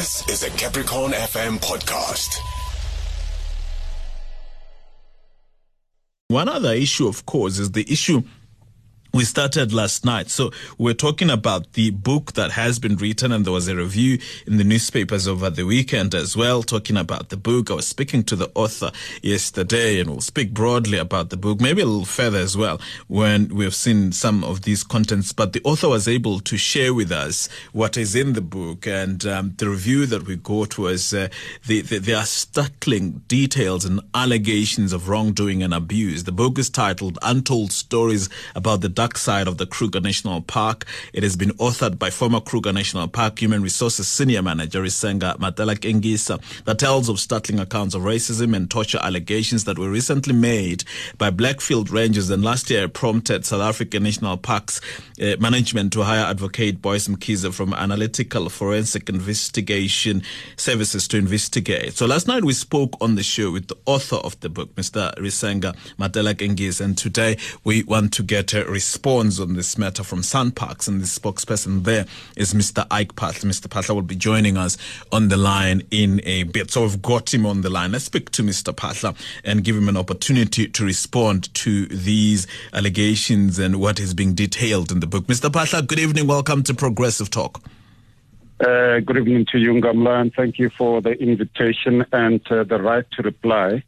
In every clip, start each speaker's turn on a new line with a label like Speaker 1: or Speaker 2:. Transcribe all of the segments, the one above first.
Speaker 1: This is a Capricorn FM podcast.
Speaker 2: One other issue, of course, is the issue we started last night. So we're talking about the book that has been written and there was a review in the newspapers over the weekend as well, talking about the book. I was speaking to the author yesterday and we'll speak broadly about the book, maybe a little further as well when we've seen some of these contents. But the author was able to share with us what is in the book and um, the review that we got was uh, the, the, there are startling details and allegations of wrongdoing and abuse. The book is titled Untold Stories about the dark side of the Kruger National Park. It has been authored by former Kruger National Park Human Resources Senior Manager Risenga Matelakengisa that tells of startling accounts of racism and torture allegations that were recently made by Blackfield Rangers and last year prompted South African National Parks uh, management to hire advocate Boyce Mkhize from Analytical Forensic Investigation Services to investigate. So last night we spoke on the show with the author of the book, Mr. Risenga Matelakengisa, and today we want to get a responds on this matter from SANParks, and the spokesperson there is Mr. Ike Phaahla. Mr. Phaahla will be joining us on the line in a bit. So we've got him on the line. Let's speak to Mr. Phaahla and give him an opportunity to respond to these allegations and what is being detailed in the book. Mr. Phaahla, good evening. Welcome to Progressive Talk.
Speaker 3: Uh, good evening to you, Ngamla, and thank you for the invitation and uh, the right to reply.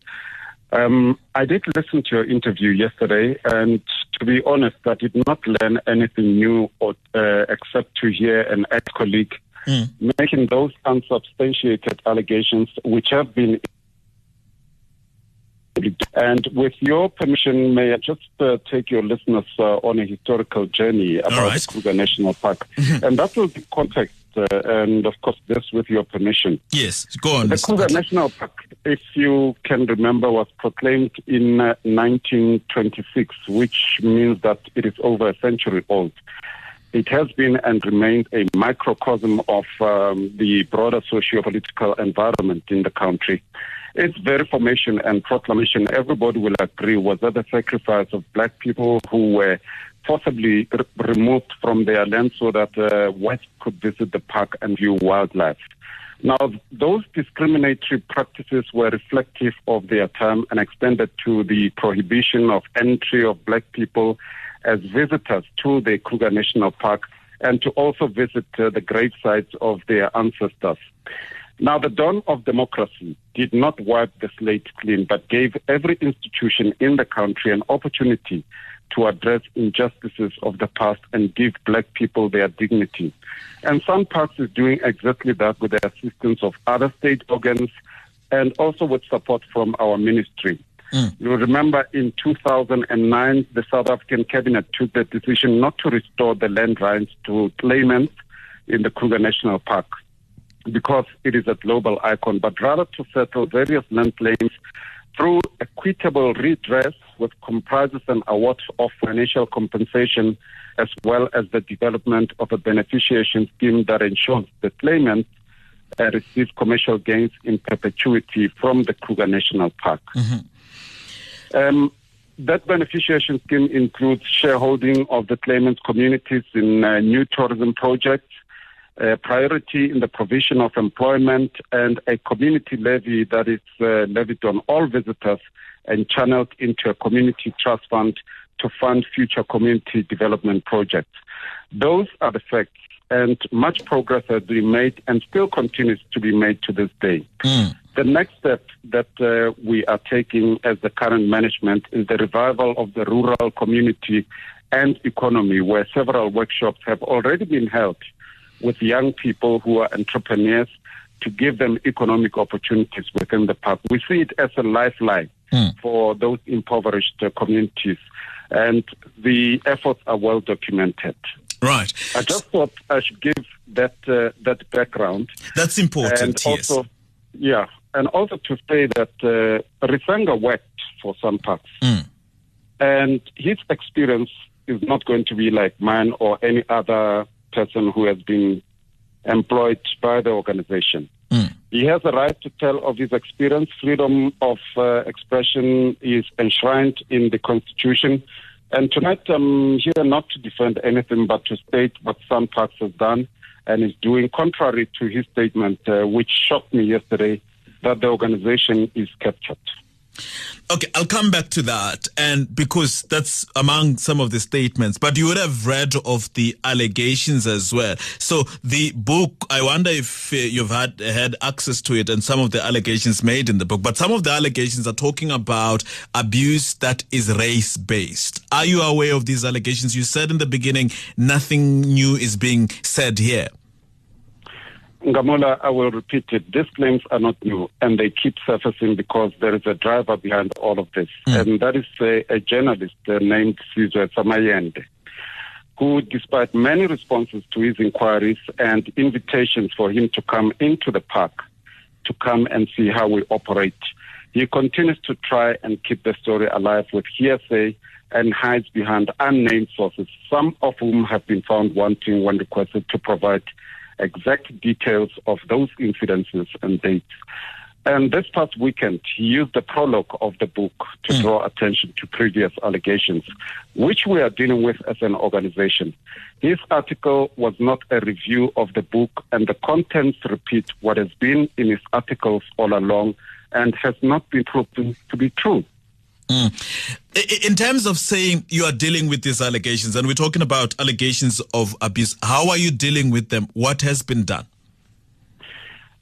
Speaker 3: Um, I did listen to your interview yesterday, and to be honest, I did not learn anything new or, uh, except to hear an ex colleague mm. making those unsubstantiated allegations, which have been. And with your permission, may I just uh, take your listeners uh, on a historical journey about right. Kruger National Park? Mm-hmm. And that will be context uh, and of course, this with your permission.
Speaker 2: Yes, go on.
Speaker 3: The Kruger National Park, if you can remember, was proclaimed in uh, 1926, which means that it is over a century old. It has been and remains a microcosm of um, the broader socio-political environment in the country. Its very formation and proclamation, everybody will agree, was at the sacrifice of black people who were forcibly removed from their land so that uh, whites could visit the park and view wildlife. Now, those discriminatory practices were reflective of their time and extended to the prohibition of entry of black people as visitors to the Kruger National Park and to also visit uh, the grave sites of their ancestors. Now, the dawn of democracy did not wipe the slate clean, but gave every institution in the country an opportunity to address injustices of the past and give black people their dignity. And SANParks is doing exactly that with the assistance of other state organs and also with support from our ministry. Mm. You remember in 2009, the South African cabinet took the decision not to restore the land rights to claimants in the Kruger National Park because it is a global icon, but rather to settle various land claims through equitable redress, which comprises an award of financial compensation as well as the development of a beneficiation scheme that ensures the claimant uh, receive commercial gains in perpetuity from the Kruger National Park. Mm-hmm. Um, that beneficiation scheme includes shareholding of the claimant's communities in uh, new tourism projects, a priority in the provision of employment and a community levy that is uh, levied on all visitors and channeled into a community trust fund to fund future community development projects. Those are the facts, and much progress has been made and still continues to be made to this day. Mm. The next step that uh, we are taking as the current management is the revival of the rural community and economy, where several workshops have already been held with young people who are entrepreneurs to give them economic opportunities within the park. We see it as a lifeline mm. for those impoverished uh, communities, and the efforts are well documented.
Speaker 2: Right.
Speaker 3: I just thought I should give that uh, that background.
Speaker 2: That's important.
Speaker 3: And also, yeah, and also to say that uh, Risenga worked for SANParks, mm. and his experience is not going to be like mine or any other person who has been employed by the organization. Mm. He has a right to tell of his experience. Freedom of uh, expression is enshrined in the Constitution. And tonight I'm here not to defend anything but to state what SANParks has done and is doing contrary to his statement, uh, which shocked me yesterday, that the organization is captured.
Speaker 2: Okay, I'll come back to that, and because that's among some of the statements, but you would have read of the allegations as well. So the book, I wonder if uh, you've had had access to it and some of the allegations made in the book. But some of the allegations are talking about abuse that is race based. Are you aware of these allegations? You said in the beginning nothing new is being said here.
Speaker 3: Ngamola, I will repeat it. These claims are not new, and they keep surfacing because there is a driver behind all of this, mm. and that is a, a journalist uh, named Sizwe sama Yende, who, despite many responses to his inquiries and invitations for him to come into the park to come and see how we operate, he continues to try and keep the story alive with hearsay and hides behind unnamed sources, some of whom have been found wanting when requested to provide exact details of those incidences and dates. And this past weekend, he used the prologue of the book to mm. draw attention to previous allegations, which we are dealing with as an organization. His article was not a review of the book, and the contents repeat what has been in his articles all along and has not been proven to be true.
Speaker 2: Mm. In terms of saying you are dealing with these allegations, and we're talking about allegations of abuse, how are you dealing with them? What has been done?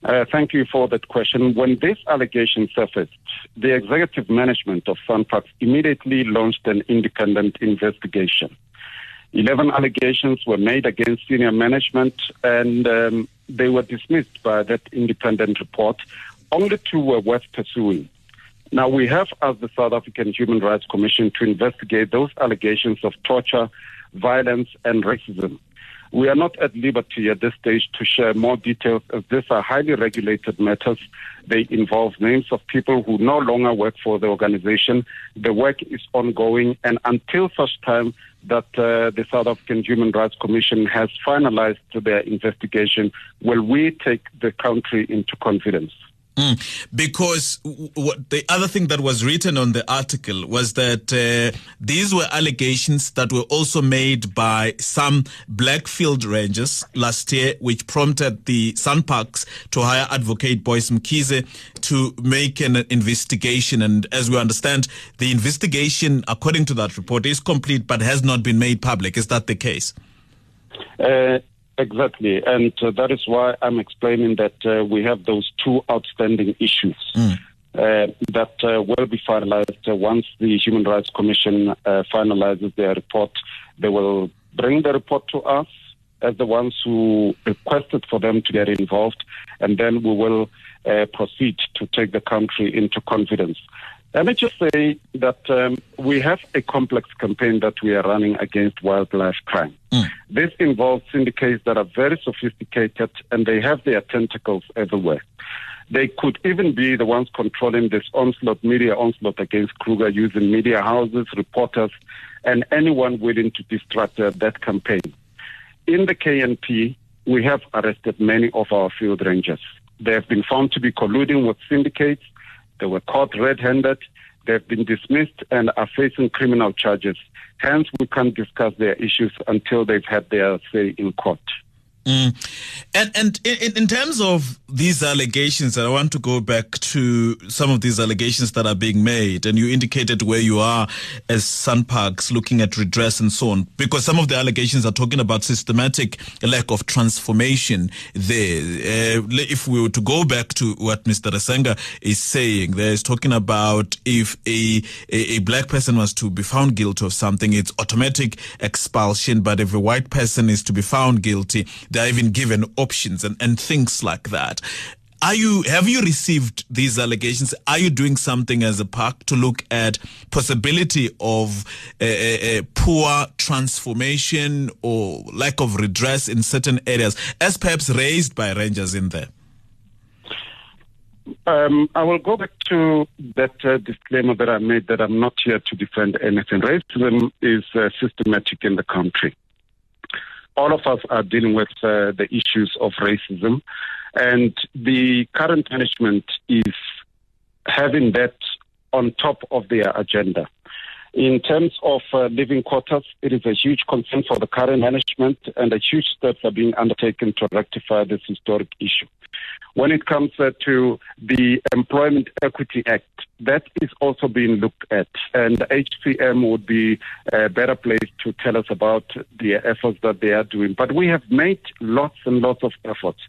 Speaker 3: Uh, thank you for that question. When this allegation surfaced, the executive management of SANParks immediately launched an independent investigation. Eleven allegations were made against senior management, and um, they were dismissed by that independent report. Only two were worth pursuing. Now, we have asked the South African Human Rights Commission to investigate those allegations of torture, violence, and racism. We are not at liberty at this stage to share more details as these are highly regulated matters. They involve names of people who no longer work for the organization. The work is ongoing, and until such time that uh, the South African Human Rights Commission has finalized their investigation, will we take the country into confidence.
Speaker 2: Mm, because what, the other thing that was written on the article was that uh, these were allegations that were also made by some Blackfield Rangers last year, which prompted the SANParks to hire advocate Boyce Mkhize to make an investigation. And as we understand, the investigation, according to that report, is complete but has not been made public. Is that the case?
Speaker 3: Uh, Exactly. And uh, that is why I'm explaining that uh, we have those two outstanding issues mm. uh, that uh, will be finalized uh, once the Human Rights Commission uh, finalizes their report. They will bring the report to us as the ones who requested for them to get involved, and then we will proceed to take the country into confidence. Let me just say that um, we have a complex campaign that we are running against wildlife crime. Mm. This involves syndicates that are very sophisticated and they have their tentacles everywhere. They could even be the ones controlling this onslaught, media onslaught against Kruger using media houses, reporters, and anyone willing to distract uh, that campaign. In the KNP, we have arrested many of our field rangers. They have been found to be colluding with syndicates they were caught red-handed. They've been dismissed and are facing criminal charges. Hence, we can't discuss their issues until they've had their say in court.
Speaker 2: Mm. And and in, in terms of these allegations, and I want to go back to some of these allegations that are being made, and you indicated where you are as SANParks looking at redress and so on, because some of the allegations are talking about systematic lack of transformation there. Uh, if we were to go back to what Mr. Risenga is saying, there is talking about if a, a, a black person was to be found guilty of something, it's automatic expulsion, but if a white person is to be found guilty, they're even given options and, and things like that. Are you have you received these allegations? Are you doing something as a park to look at possibility of a, a, a, poor transformation or lack of redress in certain areas, as perhaps raised by rangers in there?
Speaker 3: Um, I will go back to that uh, disclaimer that I made that I'm not here to defend anything. Racism is uh, systematic in the country all of us are dealing with uh, the issues of racism, and the current management is having that on top of their agenda. In terms of uh, living quarters, it is a huge concern for the current management, and a huge steps are being undertaken to rectify this historic issue. When it comes uh, to the Employment Equity Act, that is also being looked at, and HCM would be a better place to tell us about the efforts that they are doing. But we have made lots and lots of efforts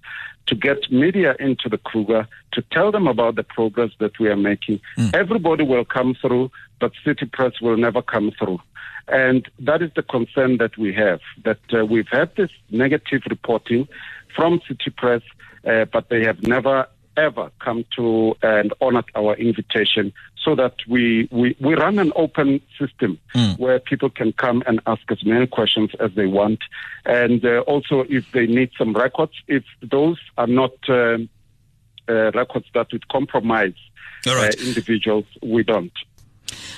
Speaker 3: to get media into the Kruger to tell them about the progress that we are making. Mm. Everybody will come through, but City Press will never come through. And that is the concern that we have, that uh, we've had this negative reporting from City Press uh, but they have never ever come to and honored our invitation so that we, we, we run an open system mm. where people can come and ask as many questions as they want. And uh, also, if they need some records, if those are not uh, uh, records that would compromise right. Uh, individuals, we don't.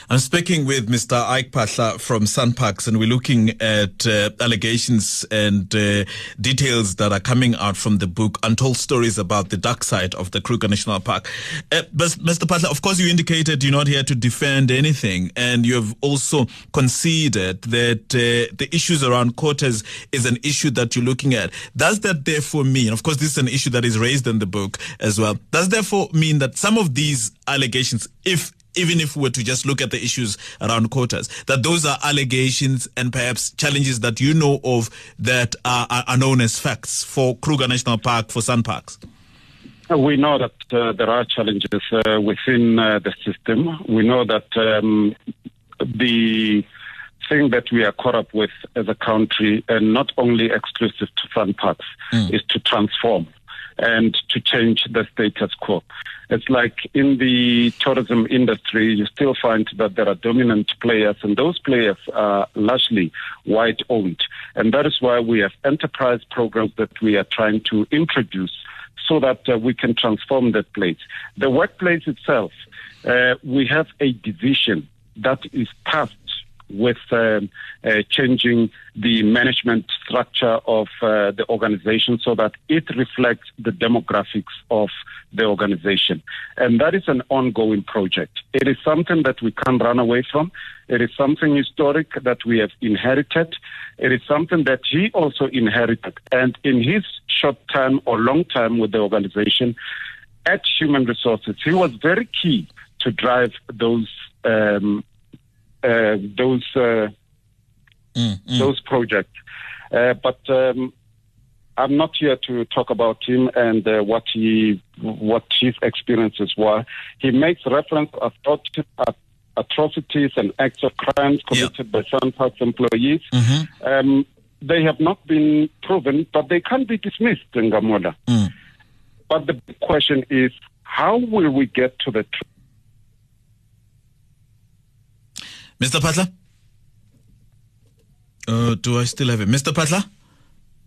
Speaker 2: I'm speaking with Mr. Ike Phaahla from SANParks, and we're looking at uh, allegations and uh, details that are coming out from the book Untold Stories about the Dark Side of the Kruger National Park. Uh, but Mr. Phaahla, of course, you indicated you're not here to defend anything, and you have also conceded that uh, the issues around quotas is an issue that you're looking at. Does that therefore mean, of course, this is an issue that is raised in the book as well, does therefore mean that some of these allegations, if even if we were to just look at the issues around quotas, that those are allegations and perhaps challenges that you know of that are, are known as facts for Kruger National Park, for SANParks?
Speaker 3: We know that uh, there are challenges uh, within uh, the system. We know that um, the thing that we are caught up with as a country, and not only exclusive to SANParks, mm. is to transform and to change the status quo. It's like in the tourism industry, you still find that there are dominant players, and those players are largely white owned. And that is why we have enterprise programs that we are trying to introduce so that uh, we can transform that place. The workplace itself, uh, we have a division that is tasked with um, uh, changing the management structure of uh, the organization so that it reflects the demographics of the organization. And that is an ongoing project. It is something that we can't run away from. It is something historic that we have inherited. It is something that he also inherited. And in his short time or long time with the organization at Human Resources, he was very key to drive those um, those uh, mm, mm. those projects. Uh, but um, I'm not here to talk about him and uh, what he what his experiences were. He makes reference of atrocities and acts of crimes committed by SANParks employees. Mm-hmm. Um, they have not been proven, but they can be dismissed in Gamola. Mm. But the question is, how will we get to the truth?
Speaker 2: Mr. Phaahla? Uh, do I still have it? Mr.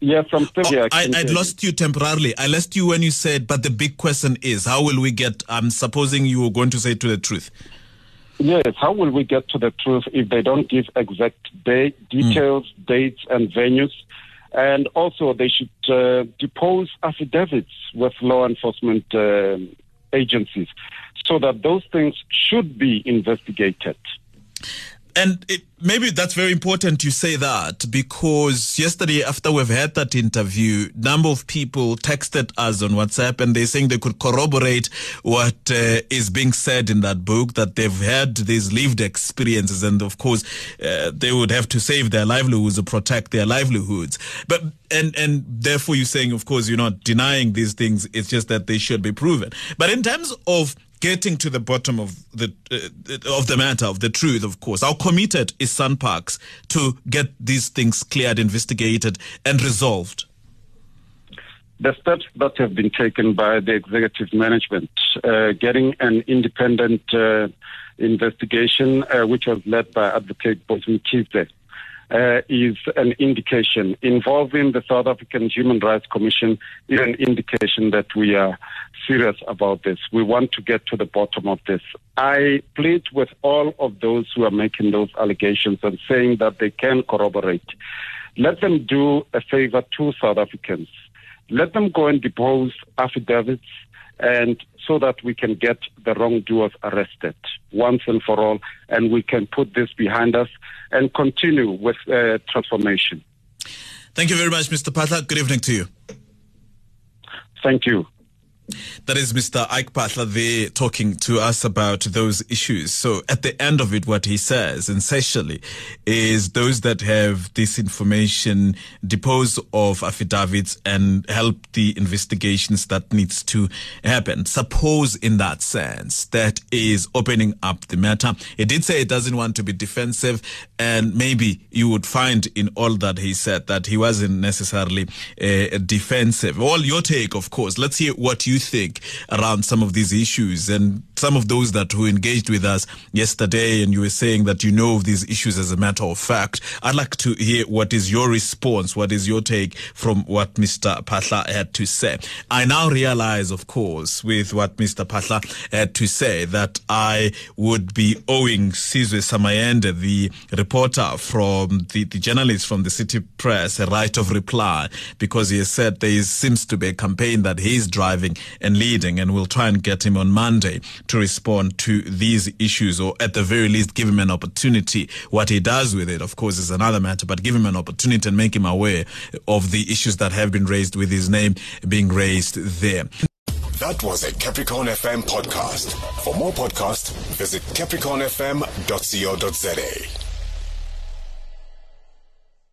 Speaker 3: Yes, I'm still here.
Speaker 2: Oh, I, would lost you temporarily. I lost you when you said, but the big question is, how will we get, I'm supposing you were going to say to the truth.
Speaker 3: Yes, how will we get to the truth if they don't give exact day, details, mm. dates, and venues? And also, they should uh, depose affidavits with law enforcement uh, agencies so that those things should be investigated.
Speaker 2: And it, maybe that's very important you say that because yesterday after we've had that interview, number of people texted us on WhatsApp and they're saying they could corroborate what uh, is being said in that book, that they've had these lived experiences and of course uh, they would have to save their livelihoods or protect their livelihoods. But, and, and therefore you're saying, of course, you're not denying these things. It's just that they should be proven. But in terms of getting to the bottom of the uh, of the matter of the truth of course. How committed is SANParks to get these things cleared investigated and resolved?
Speaker 3: The steps that have been taken by the executive management uh, getting an independent uh, investigation uh, which was led by advocate Boyce Mkhize uh, is an indication. Involving the South African Human Rights Commission is an indication that we are serious about this. We want to get to the bottom of this. I plead with all of those who are making those allegations and saying that they can corroborate. Let them do a favor to South Africans. Let them go and depose affidavits and so that we can get the wrongdoers arrested once and for all, and we can put this behind us and continue with uh, transformation.
Speaker 2: Thank you very much, Mr. Phaahla. Good evening to you.
Speaker 3: Thank you.
Speaker 2: That is Mr. Ike Phaahla there talking to us about those issues. So at the end of it, what he says essentially is those that have this information depose of affidavits and help the investigations that needs to happen. Suppose in that sense that is opening up the matter. He did say he doesn't want to be defensive and maybe you would find in all that he said that he wasn't necessarily uh, defensive. All your take, of course. Let's hear what you think around some of these issues and some of those that who engaged with us yesterday and you were saying that you know of these issues as a matter of fact. I'd like to hear what is your response, what is your take from what Mr. Phaahla had to say. I now realize, of course, with what Mr. Phaahla had to say that I would be owing Sizwe sama Yende, the reporter from the, the journalist from the City Press, a right of reply because he has said there is, seems to be a campaign that he's driving and leading and we'll try and get him on Monday to respond to these issues or at the very least give him an opportunity. What he does with it, of course, is another matter, but give him an opportunity and make him aware of the issues that have been raised with his name being raised there.
Speaker 1: That was a Capricorn FM podcast. For more podcasts, visit capricornfm.co.za.